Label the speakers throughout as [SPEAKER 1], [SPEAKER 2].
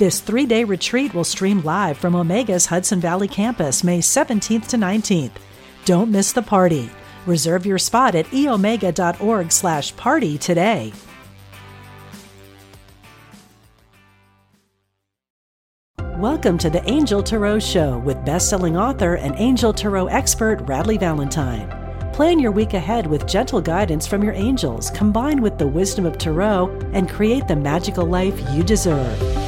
[SPEAKER 1] This three day retreat will stream live from Omega's Hudson Valley campus May 17th to 19th. Don't miss the party. Reserve your spot at eomega.org slash party today. Welcome to the Angel Tarot Show with best-selling author and Angel Tarot expert Radleigh Valentine. Plan your week ahead with gentle guidance from your angels combined with the wisdom of Tarot and create the magical life you deserve.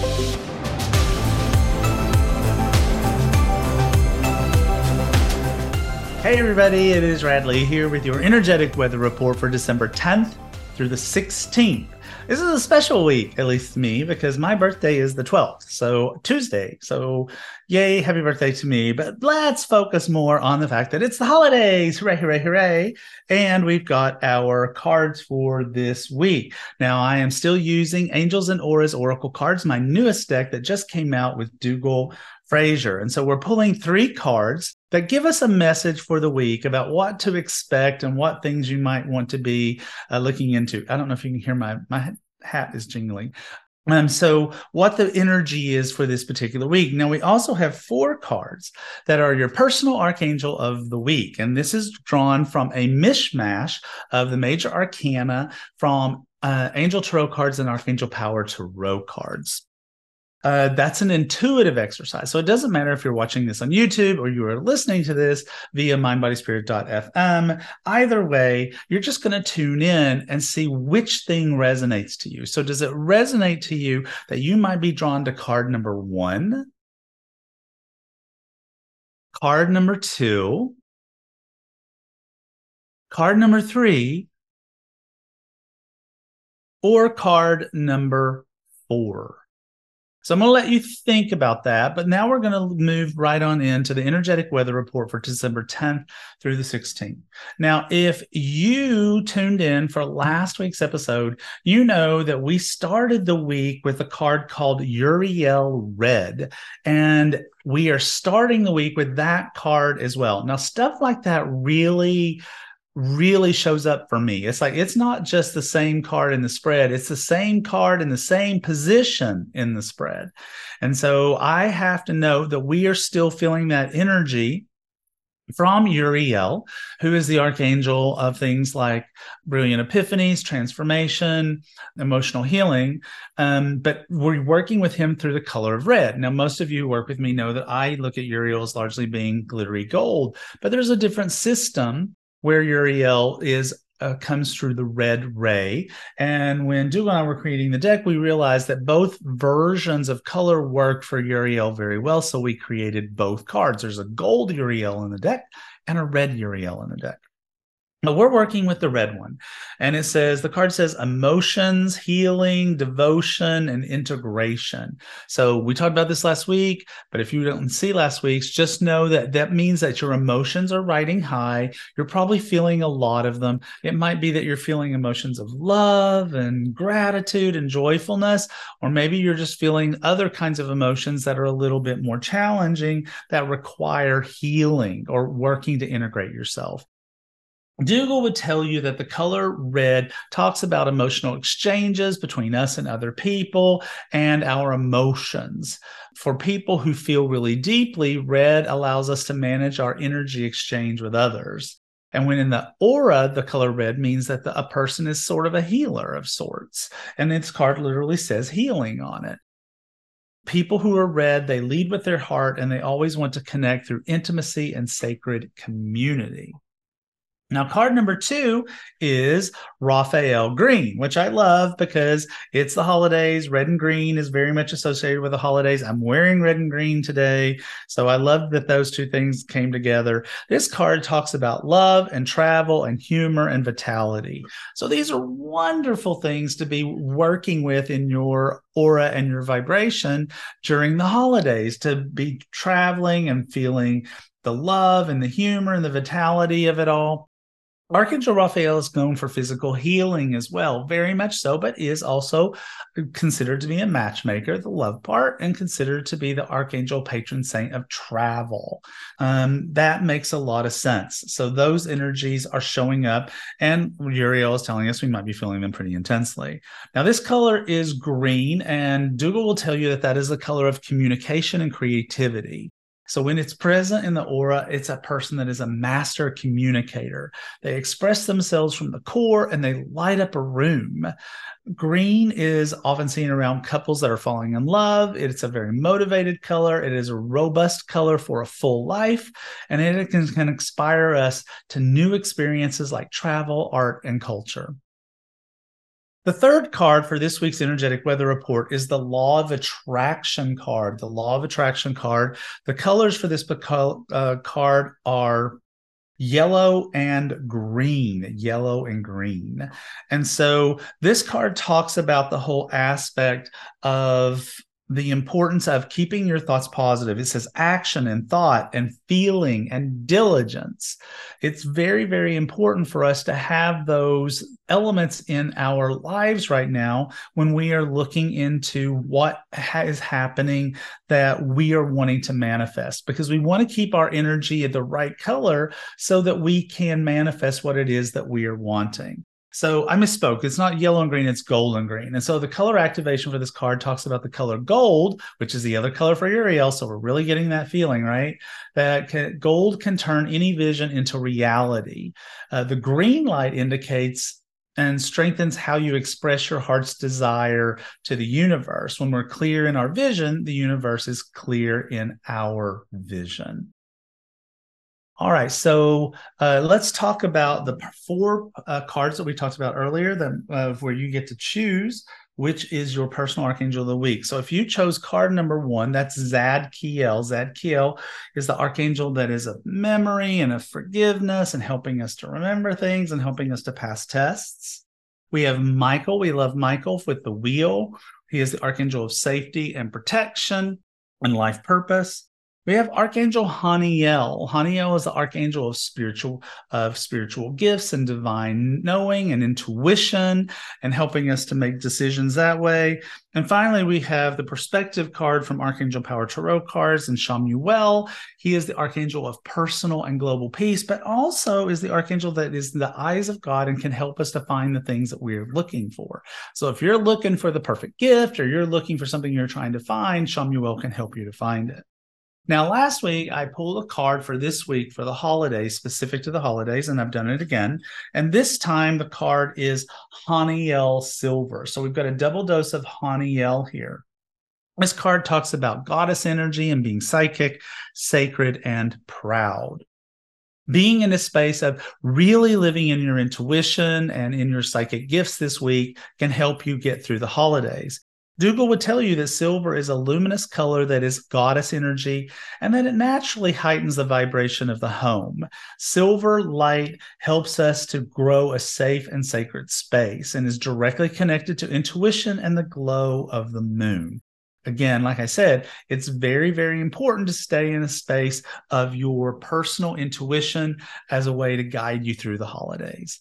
[SPEAKER 2] Hey, everybody, it is Radleigh here with your energetic weather report for December 10th through the 16th. This is a special week, at least to me, because my birthday is the 12th, so Tuesday. So, yay, happy birthday to me. But let's focus more on the fact that it's the holidays. Hooray, hooray, hooray. And we've got our cards for this week. Now, I am still using Angels and Auras Oracle cards, my newest deck that just came out with Dougal Fraser. And so we're pulling three cards that give us a message for the week about what to expect and what things you might want to be uh, looking into. I don't know if you can hear my my hat is jingling. Um, so what the energy is for this particular week. Now we also have four cards that are your personal archangel of the week, and this is drawn from a mishmash of the major arcana from uh, Angel Tarot cards and Archangel Power Tarot cards uh, that's an intuitive exercise. So it doesn't matter if you're watching this on YouTube or you are listening to this via mindbodyspirit.fm. Either way, you're just going to tune in and see which thing resonates to you. So does it resonate to you that you might be drawn to card number one, card number two, card number three, or card number four? So I'm going to let you think about that. But now we're going to move right on into the energetic weather report for December 10th through the 16th. Now, if you tuned in for last week's episode, you know that we started the week with a card called Uriel Red. And we are starting the week with that card as well. Now, stuff like that really really shows up for me. It's like it's not just the same card in the spread, it's the same card in the same position in the spread. And so I have to know that we are still feeling that energy from Uriel, who is the archangel of things like brilliant epiphanies, transformation, emotional healing. Um, but we're working with him through the color of red. Now, most of you who work with me know that I look at Uriel as largely being glittery gold, but there's a different system where Uriel is uh, comes through the red ray. And when Dougal and I were creating the deck, we realized that both versions of color work for Uriel very well. So we created both cards. There's a gold Uriel in the deck and a red Uriel in the deck. But we're working with the red one. And it says the card says emotions, healing, devotion, and integration. So we talked about this last week, but if you didn't see last week's, just know that that means that your emotions are riding high. You're probably feeling a lot of them. It might be that you're feeling emotions of love and gratitude and joyfulness, or maybe you're just feeling other kinds of emotions that are a little bit more challenging that require healing or working to integrate yourself. Dougal would tell you that the color red talks about emotional exchanges between us and other people and our emotions. For people who feel really deeply, red allows us to manage our energy exchange with others. And when in the aura, the color red means that the, a person is sort of a healer of sorts. And its card literally says healing on it. People who are red, they lead with their heart and they always want to connect through intimacy and sacred community. Now, card number two is Raphael Green, which I love because it's the holidays. Red and green is very much associated with the holidays. I'm wearing red and green today. So I love that those two things came together. This card talks about love and travel and humor and vitality. So these are wonderful things to be working with in your aura and your vibration during the holidays to be traveling and feeling the love and the humor and the vitality of it all. Archangel Raphael is known for physical healing as well, very much so, but is also considered to be a matchmaker, the love part, and considered to be the archangel patron saint of travel. Um, that makes a lot of sense. So those energies are showing up, and Uriel is telling us we might be feeling them pretty intensely. Now, this color is green, and Dougal will tell you that that is the color of communication and creativity. So when it's present in the aura, it's a person that is a master communicator. They express themselves from the core and they light up a room. Green is often seen around couples that are falling in love. It's a very motivated color. It is a robust color for a full life, and it can, can inspire us to new experiences like travel, art, and culture. The third card for this week's energetic weather report is the law of attraction card. The law of attraction card. The colors for this uh, card are yellow and green, yellow and green. And so this card talks about the whole aspect of the importance of keeping your thoughts positive. It says action and thought and feeling and diligence. It's very, very important for us to have those elements in our lives right now when we are looking into what is happening that we are wanting to manifest because we want to keep our energy at the right color so that we can manifest what it is that we are wanting. So I misspoke. It's not yellow and green, it's gold and green. And so the color activation for this card talks about the color gold, which is the other color for Uriel. So we're really getting that feeling, right? That can, gold can turn any vision into reality. Uh, the green light indicates and strengthens how you express your heart's desire to the universe. When we're clear in our vision, the universe is clear in our vision. All right, so uh, let's talk about the four uh, cards that we talked about earlier, that, uh, where you get to choose which is your personal archangel of the week. So if you chose card number one, that's Zadkiel. Zadkiel is the archangel that is of memory and of forgiveness and helping us to remember things and helping us to pass tests. We have Michael. We love Michael with the wheel. He is the archangel of safety and protection and life purpose. We have Archangel Haniel. Haniel is the archangel of spiritual of spiritual gifts and divine knowing and intuition and helping us to make decisions that way. And finally, we have the perspective card from Archangel Power Tarot cards and Chamuel. He is the archangel of personal and global peace, but also is the archangel that is the eyes of God and can help us to find the things that we're looking for. So if you're looking for the perfect gift or you're looking for something you're trying to find, Chamuel can help you to find it. Now, last week I pulled a card for this week for the holidays, specific to the holidays, and I've done it again. And this time the card is Haniel Silver. So we've got a double dose of Haniel here. This card talks about goddess energy and being psychic, sacred, and proud. Being in a space of really living in your intuition and in your psychic gifts this week can help you get through the holidays. Dougal would tell you that silver is a luminous color that is goddess energy and that it naturally heightens the vibration of the home. Silver light helps us to grow a safe and sacred space and is directly connected to intuition and the glow of the moon. Again, like I said, it's very, very important to stay in a space of your personal intuition as a way to guide you through the holidays.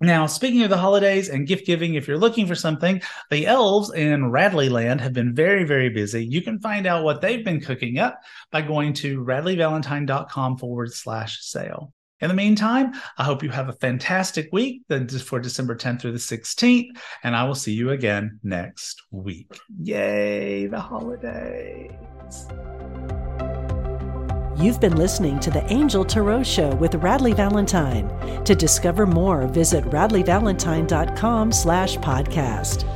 [SPEAKER 2] Now, speaking of the holidays and gift giving, if you're looking for something, the elves in RadleighLand have been very, very busy. You can find out what they've been cooking up by going to radleighvalentine.com forward slash sale. In the meantime, I hope you have a fantastic week for December 10th through the 16th, and I will see you again next week. Yay, the holidays!
[SPEAKER 1] You've been listening to the Angel Tarot Show with Radleigh Valentine. To discover more, visit radleighvalentine.com slash podcast.